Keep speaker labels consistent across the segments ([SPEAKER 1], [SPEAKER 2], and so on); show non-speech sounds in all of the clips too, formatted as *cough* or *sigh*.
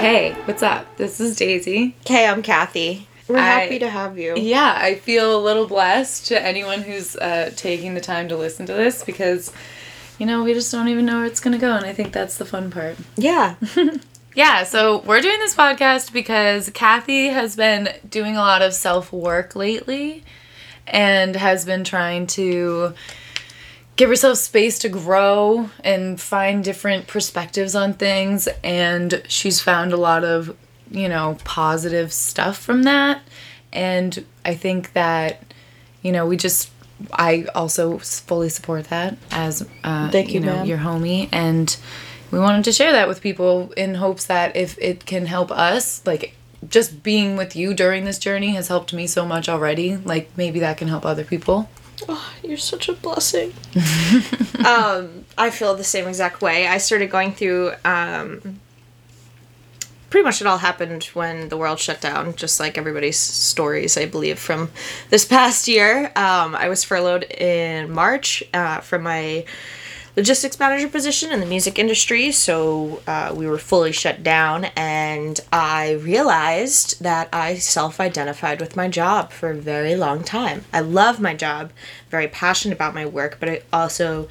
[SPEAKER 1] Hey, what's up? This is Daisy.
[SPEAKER 2] Okay, I'm Kathy. We're
[SPEAKER 1] I-
[SPEAKER 2] happy to have you.
[SPEAKER 1] Yeah, I feel a little blessed to anyone who's uh, taking the time to listen to this because, you know, we just don't even know where it's going to go, and I think that's the fun part.
[SPEAKER 2] Yeah. *laughs*
[SPEAKER 1] Yeah, so we're doing this podcast because Kathy has been doing a lot of self work lately and has been trying to give herself space to grow and find different perspectives on things. And she's found a lot of, you know, positive stuff from that. And I think that, you know, we just. I also fully support that as uh,
[SPEAKER 2] Thank you,
[SPEAKER 1] know
[SPEAKER 2] ma'am.
[SPEAKER 1] your homie and we wanted to share that with people in hopes that if it can help us like just being with you during this journey has helped me so much already like maybe that can help other people
[SPEAKER 2] Oh, you're such a blessing. *laughs* um, I feel the same exact way. I started going through um pretty much it all happened when the world shut down, just like everybody's stories, I believe, from this *laughs* past year. Um, I was furloughed in March uh, from my logistics manager position in the music industry, so uh, we were fully shut down, and I realized that I self identified with my job for a very long time. I love my job, very passionate about my work, but I also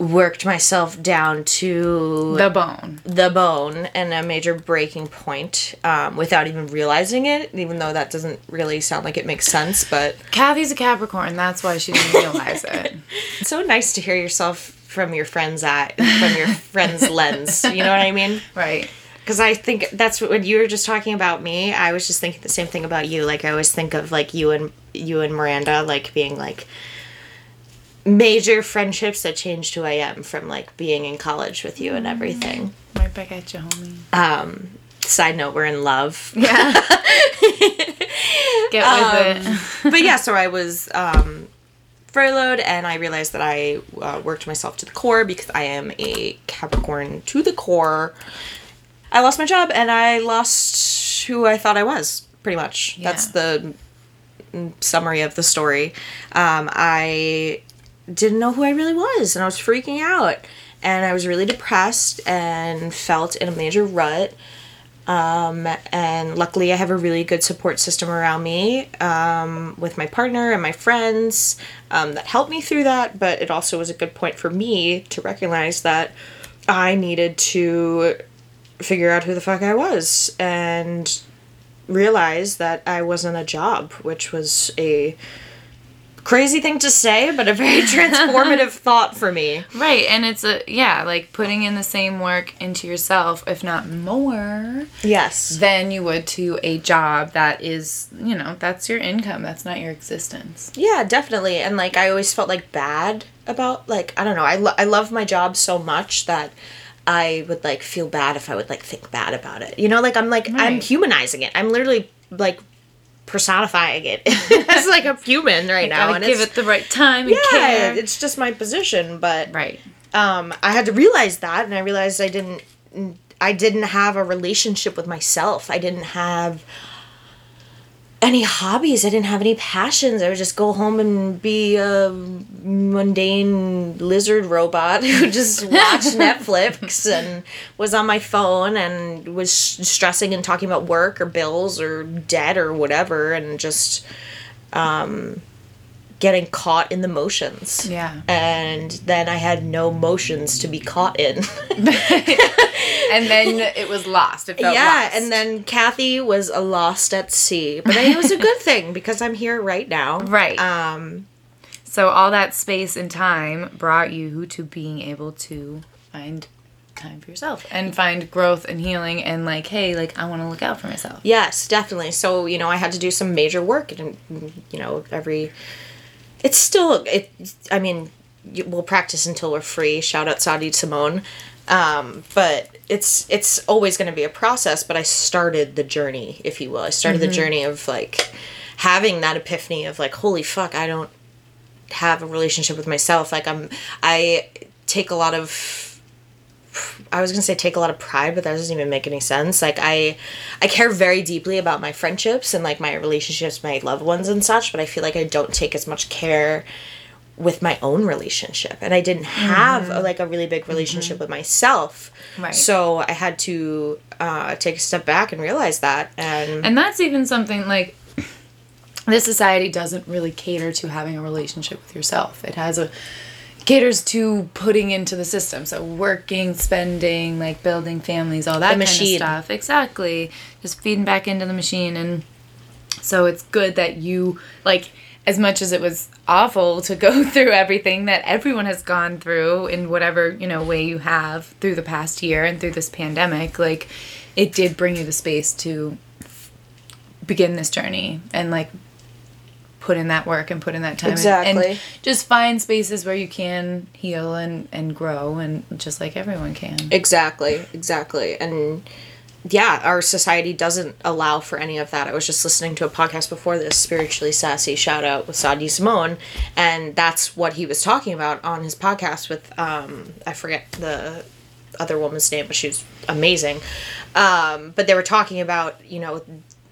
[SPEAKER 2] worked myself down to
[SPEAKER 1] the bone
[SPEAKER 2] the bone and a major breaking point um, without even realizing it, even though that doesn't really sound like it makes sense, but
[SPEAKER 1] kathy's a capricorn that's why she didn't realize it
[SPEAKER 2] it's *laughs* so nice to hear yourself from your friend's eye, from your friend's *laughs* lens. You know what I mean?
[SPEAKER 1] right
[SPEAKER 2] Because I think that's what when you were just talking about me. I was just thinking the same thing about you. Like I always think of like you and you and Miranda like being like major friendships that changed who I am from like being in college with you and everything.
[SPEAKER 1] right back at you homie
[SPEAKER 2] Um, side note, we're in love.
[SPEAKER 1] yeah *laughs* get with it
[SPEAKER 2] but yeah, so I was um, furloughed, and I realized that I uh, worked myself to the core because I am a Capricorn to the core. I lost my job, and I lost who I thought I was. Pretty much, that's the mm, summary of the story. Um, I didn't know who I really was, and I was freaking out, and I was really depressed and felt in a major rut. Um, and luckily, I have a really good support system around me um, with my partner and my friends um, that helped me through that. But it also was a good point for me to recognize that I needed to figure out who the fuck I was and realize that I wasn't a job, which was a crazy thing to say, but a very *laughs* transformative *laughs* thought for me.
[SPEAKER 1] right and it's a yeah like putting in the same work into yourself if not more
[SPEAKER 2] Yes.
[SPEAKER 1] than you would to a job that is, you know, that's your income. That's not your existence.
[SPEAKER 2] Yeah, definitely. And like I always felt like bad about like I don't know. I lo- I love my job so much that I would like feel bad if I would like think bad about it. You know, like I'm like I'm humanizing it. I'm literally like personifying it *laughs* as like a *laughs* human right now and
[SPEAKER 1] give it the right time and
[SPEAKER 2] yeah,
[SPEAKER 1] care.
[SPEAKER 2] it's just my position, but
[SPEAKER 1] Right.
[SPEAKER 2] um I had to realize that and I realized I didn't I didn't have a relationship with myself. I didn't have any hobbies. I didn't have any passions. I would just go home and be a mundane lizard robot *laughs* who just watched *laughs* Netflix and was on my phone and was stressing and talking about work or bills or debt or whatever and just um, getting caught in the motions.
[SPEAKER 1] Yeah.
[SPEAKER 2] And then I had no motions to be caught in. *laughs*
[SPEAKER 1] And then it was lost. It felt
[SPEAKER 2] yeah,
[SPEAKER 1] lost.
[SPEAKER 2] and then Kathy was a lost at sea, but it was a good *laughs* thing because I'm here right now.
[SPEAKER 1] Right.
[SPEAKER 2] Um.
[SPEAKER 1] so all that space and time brought you to being able to find time for yourself and find growth and healing and like, hey, like I want to look out for myself.
[SPEAKER 2] Yes, definitely. So you know, I had to do some major work, and you know, every. It's still it. I mean, we'll practice until we're free. Shout out Sah D Simone. Um, but it's it's always going to be a process. But I started the journey, if you will. I started the journey of like having that epiphany of like, holy fuck, I don't have a relationship with myself. Like I'm, I take a lot of I was gonna say take a lot of pride, but that doesn't even make any sense. Like I, I care very deeply about my friendships and like my relationships, my loved ones and such. But I feel like I don't take as much care with my own relationship and i didn't have a, like a really big relationship with myself
[SPEAKER 1] Right.
[SPEAKER 2] so i had to uh, take a step back and realize that and,
[SPEAKER 1] And that's even something like this society doesn't really cater to having a relationship with yourself. It has a caters to putting into the system. So working, spending, like building families, all that kind
[SPEAKER 2] machine.
[SPEAKER 1] of stuff. Exactly. Just feeding back into the machine and so it's good that you like as much as it was awful to go *laughs* through everything that everyone has gone through in whatever, you know, way you have through the past year and through this pandemic, like it did bring you the space to begin this journey and like put in that work and put in that time and- and, just find spaces where you can heal and and grow and just like everyone can
[SPEAKER 2] Exactly, exactly. And yeah, our society doesn't allow for any of that. I was just listening to a podcast before this, Spiritually Sassy, shout out with Sah D Simone, and that's what he was talking about on his podcast with, um, I forget the other woman's name, but she was amazing. Um, but they were talking about, you know,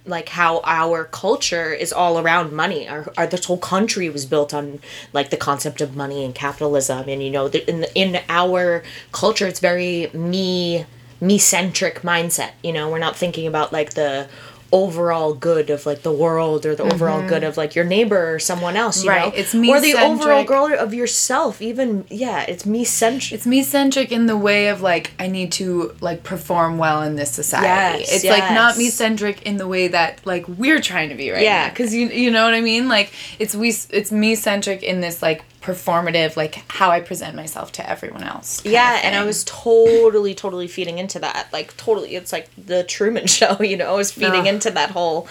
[SPEAKER 2] like how our culture is all around money. Our, our this whole country was built on like the concept of money and capitalism, and you know, the, in the, in our culture, it's very me me centric mindset. You know, we're not thinking about like the overall good of like the world or the overall good mm-hmm. of like your neighbor or someone else you
[SPEAKER 1] Right,
[SPEAKER 2] know
[SPEAKER 1] it's
[SPEAKER 2] or the overall
[SPEAKER 1] me-centric.
[SPEAKER 2] of yourself even yeah it's me centric
[SPEAKER 1] it's me centric in the way of like I need to like perform well in this society.
[SPEAKER 2] Yes,
[SPEAKER 1] it's like not me centric in the way that like we're trying to be right
[SPEAKER 2] Yeah.
[SPEAKER 1] now. Because you you know what I mean. Like it's we it's me centric in this like performative like how I present myself to everyone else.
[SPEAKER 2] yeah and i was totally totally feeding into that. Like totally it's like the truman *laughs* show you know i was feeding
[SPEAKER 1] Ugh.
[SPEAKER 2] into that whole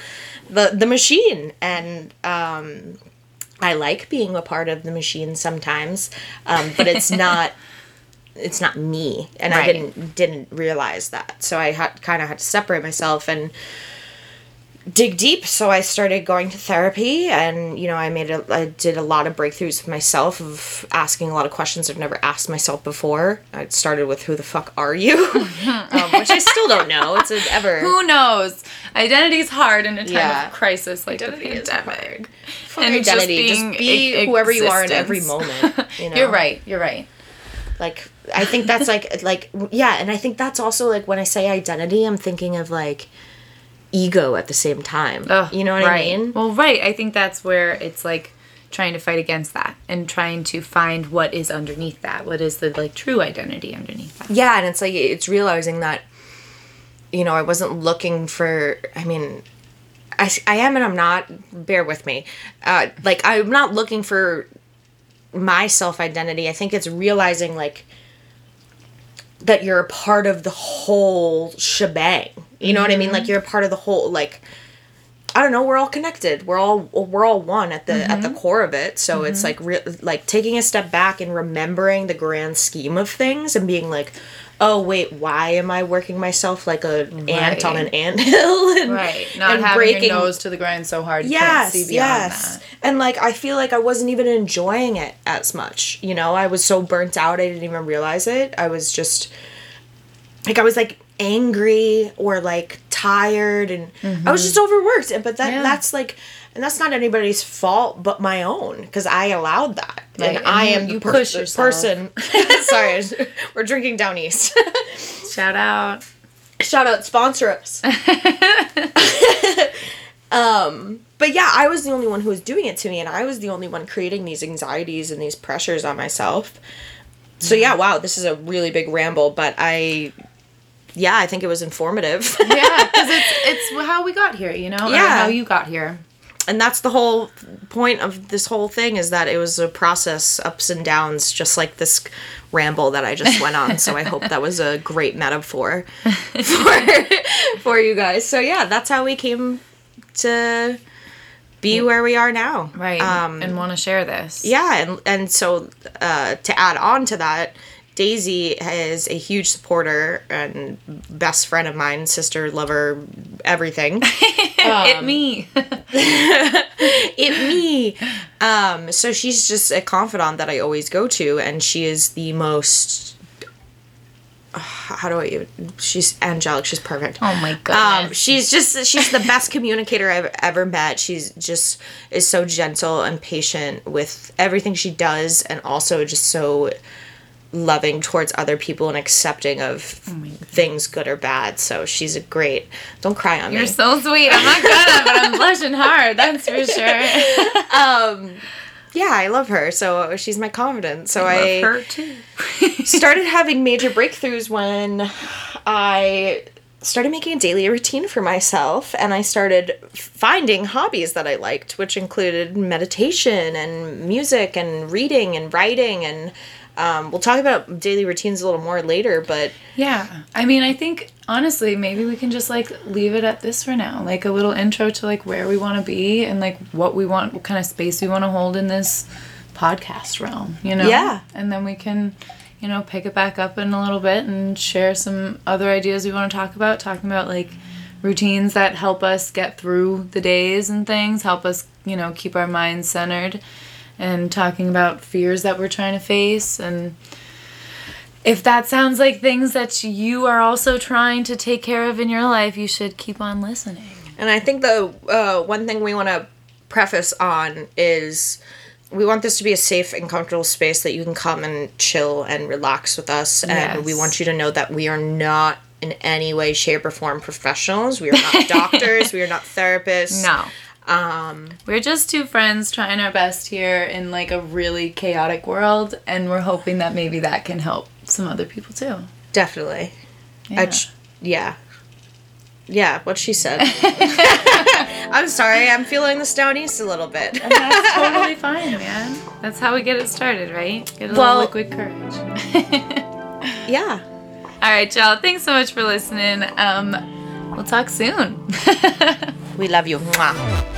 [SPEAKER 2] the the machine. And um i like being a part of the machine sometimes um but it's *laughs* not it's not me. And i didn't didn't realize that. So i had kind of had to separate myself and dig deep so i started going to therapy and you know i made a i did a lot of breakthroughs with myself of asking a lot of questions i've never asked myself before i started with who the fuck are you *laughs* um, which i still don't know it's an ever
[SPEAKER 1] Who knows? Identity's hard in a time
[SPEAKER 2] Yeah.
[SPEAKER 1] of crisis like
[SPEAKER 2] Identity
[SPEAKER 1] the
[SPEAKER 2] is
[SPEAKER 1] pandemic.
[SPEAKER 2] Fuck
[SPEAKER 1] And just
[SPEAKER 2] identity just,
[SPEAKER 1] being
[SPEAKER 2] be
[SPEAKER 1] e-
[SPEAKER 2] whoever you are in every moment *laughs* you know
[SPEAKER 1] You're right. You're right.
[SPEAKER 2] like i think that's like like yeah and i think that's also like when i say identity i'm thinking of like ego at the same time
[SPEAKER 1] Ugh,
[SPEAKER 2] you know what
[SPEAKER 1] right.
[SPEAKER 2] i mean
[SPEAKER 1] Well, right. I think that's where it's like trying to fight against that and trying to find what is underneath that. What is the like true identity underneath that?
[SPEAKER 2] yeah and it's like it's realizing that you know i wasn't looking for i mean I, I am and i'm not bear with me uh, like i'm not looking for my self identity i think it's realizing like that you're a part of the whole shebang. You know what i mean? Like mm-hmm. you're a part of the whole like I don't know. We're all connected. We're all we're all one at the at the mm-hmm. core of it. So it's mm-hmm. like re- like taking a step back and remembering the grand scheme of things and being like, oh wait, why am I working myself like a ant on an
[SPEAKER 1] Right.
[SPEAKER 2] anthill? *laughs* and,
[SPEAKER 1] Right. Not
[SPEAKER 2] and
[SPEAKER 1] having your nose to the grind so hard
[SPEAKER 2] Yes,
[SPEAKER 1] see
[SPEAKER 2] yes.
[SPEAKER 1] that.
[SPEAKER 2] And like I feel like I wasn't even enjoying it as much. You know, I was so burnt out I didn't even realize it. I was just like I was like angry or like tired and I was just overworked. And but that
[SPEAKER 1] Yeah.
[SPEAKER 2] that's like and that's not anybody's fault but my own because I allowed that.
[SPEAKER 1] Right,
[SPEAKER 2] And,
[SPEAKER 1] and
[SPEAKER 2] I am the
[SPEAKER 1] you push
[SPEAKER 2] the
[SPEAKER 1] yourself.
[SPEAKER 2] person. *laughs* *laughs* Sorry, *laughs* we're drinking Downeast.
[SPEAKER 1] Shout out.
[SPEAKER 2] Shout out, sponsor us. um, but yeah, I was the only one who was doing it to me, and I was the only one creating these anxieties and these pressures on myself. So yeah, wow, this is a really big ramble, but I, yeah, I think it was informative. *laughs*
[SPEAKER 1] Yeah, because it's *laughs* it's how we got here, you know.
[SPEAKER 2] Yeah.
[SPEAKER 1] how you got here.
[SPEAKER 2] and that's the whole point of this whole thing is that it was a process, ups and downs, just like this ramble that I just went on. so I hope that was a great metaphor *laughs* for for you guys. So yeah, that's how we came to be where we are now.
[SPEAKER 1] Right.
[SPEAKER 2] Um,
[SPEAKER 1] and want to share this.
[SPEAKER 2] yeah, and and so uh, to add on to that, Daisy is a huge supporter and best friend of mine, sister, lover, everything. *laughs*
[SPEAKER 1] it me. *laughs*
[SPEAKER 2] it me. Um, so she's just a confidant that I always go to, and she is the most how do I even? She's angelic. She's perfect.
[SPEAKER 1] Oh my
[SPEAKER 2] god.
[SPEAKER 1] Um,
[SPEAKER 2] she's just she's the best communicator I've ever met. She's just is so gentle and patient with everything she does, and also just so loving towards other people and accepting of oh things, good or bad. So she's a great. Don't cry on me.
[SPEAKER 1] You're so sweet. I'm not gonna, but I'm blushing hard. That's for *laughs* sure.
[SPEAKER 2] Um, yeah, I love her. So she's my confidant. So I,
[SPEAKER 1] Love her too. *laughs*
[SPEAKER 2] started having major breakthroughs when I started making a daily routine for myself and I started finding hobbies that I liked, which included meditation and music and reading and writing and um, we'll talk about daily routines a little more later, but
[SPEAKER 1] Yeah. I mean, I think honestly, maybe we can just like leave it at this for now. Like a little intro to like where we want to be and like what we want, what kind of space we want to hold in this podcast realm, you know?
[SPEAKER 2] Yeah.
[SPEAKER 1] And then we can, you know, pick it back up in a little bit and share some other ideas we want to talk about, talking about like routines that help us get through the days and things, help us, you know, keep our minds centered and talking about fears that we're trying to face and if that sounds like things that you are also trying to take care of in your life, you should keep on listening.
[SPEAKER 2] And I think the uh, one thing we want to preface on is we want this to be a safe and comfortable space that you can come and chill and relax with us. And we want you to know that we are not in any way, shape, or form professionals. We are not *laughs* doctors. we are not therapists.
[SPEAKER 1] No. Um, we're just two friends trying our best here in like a really chaotic world, and we're hoping that maybe that can help some other people too.
[SPEAKER 2] Definitely.
[SPEAKER 1] Yeah.
[SPEAKER 2] Yeah. Yeah, what she said. *laughs* I'm sorry, I'm feeling the Stone East a little bit.
[SPEAKER 1] That's totally fine, man. That's how we get it started, right? Get a
[SPEAKER 2] Well-
[SPEAKER 1] little liquid courage. *laughs*
[SPEAKER 2] yeah.
[SPEAKER 1] All right, y'all. Thanks so much for listening. Um, we'll talk soon. *laughs*
[SPEAKER 2] We love you. Mwah.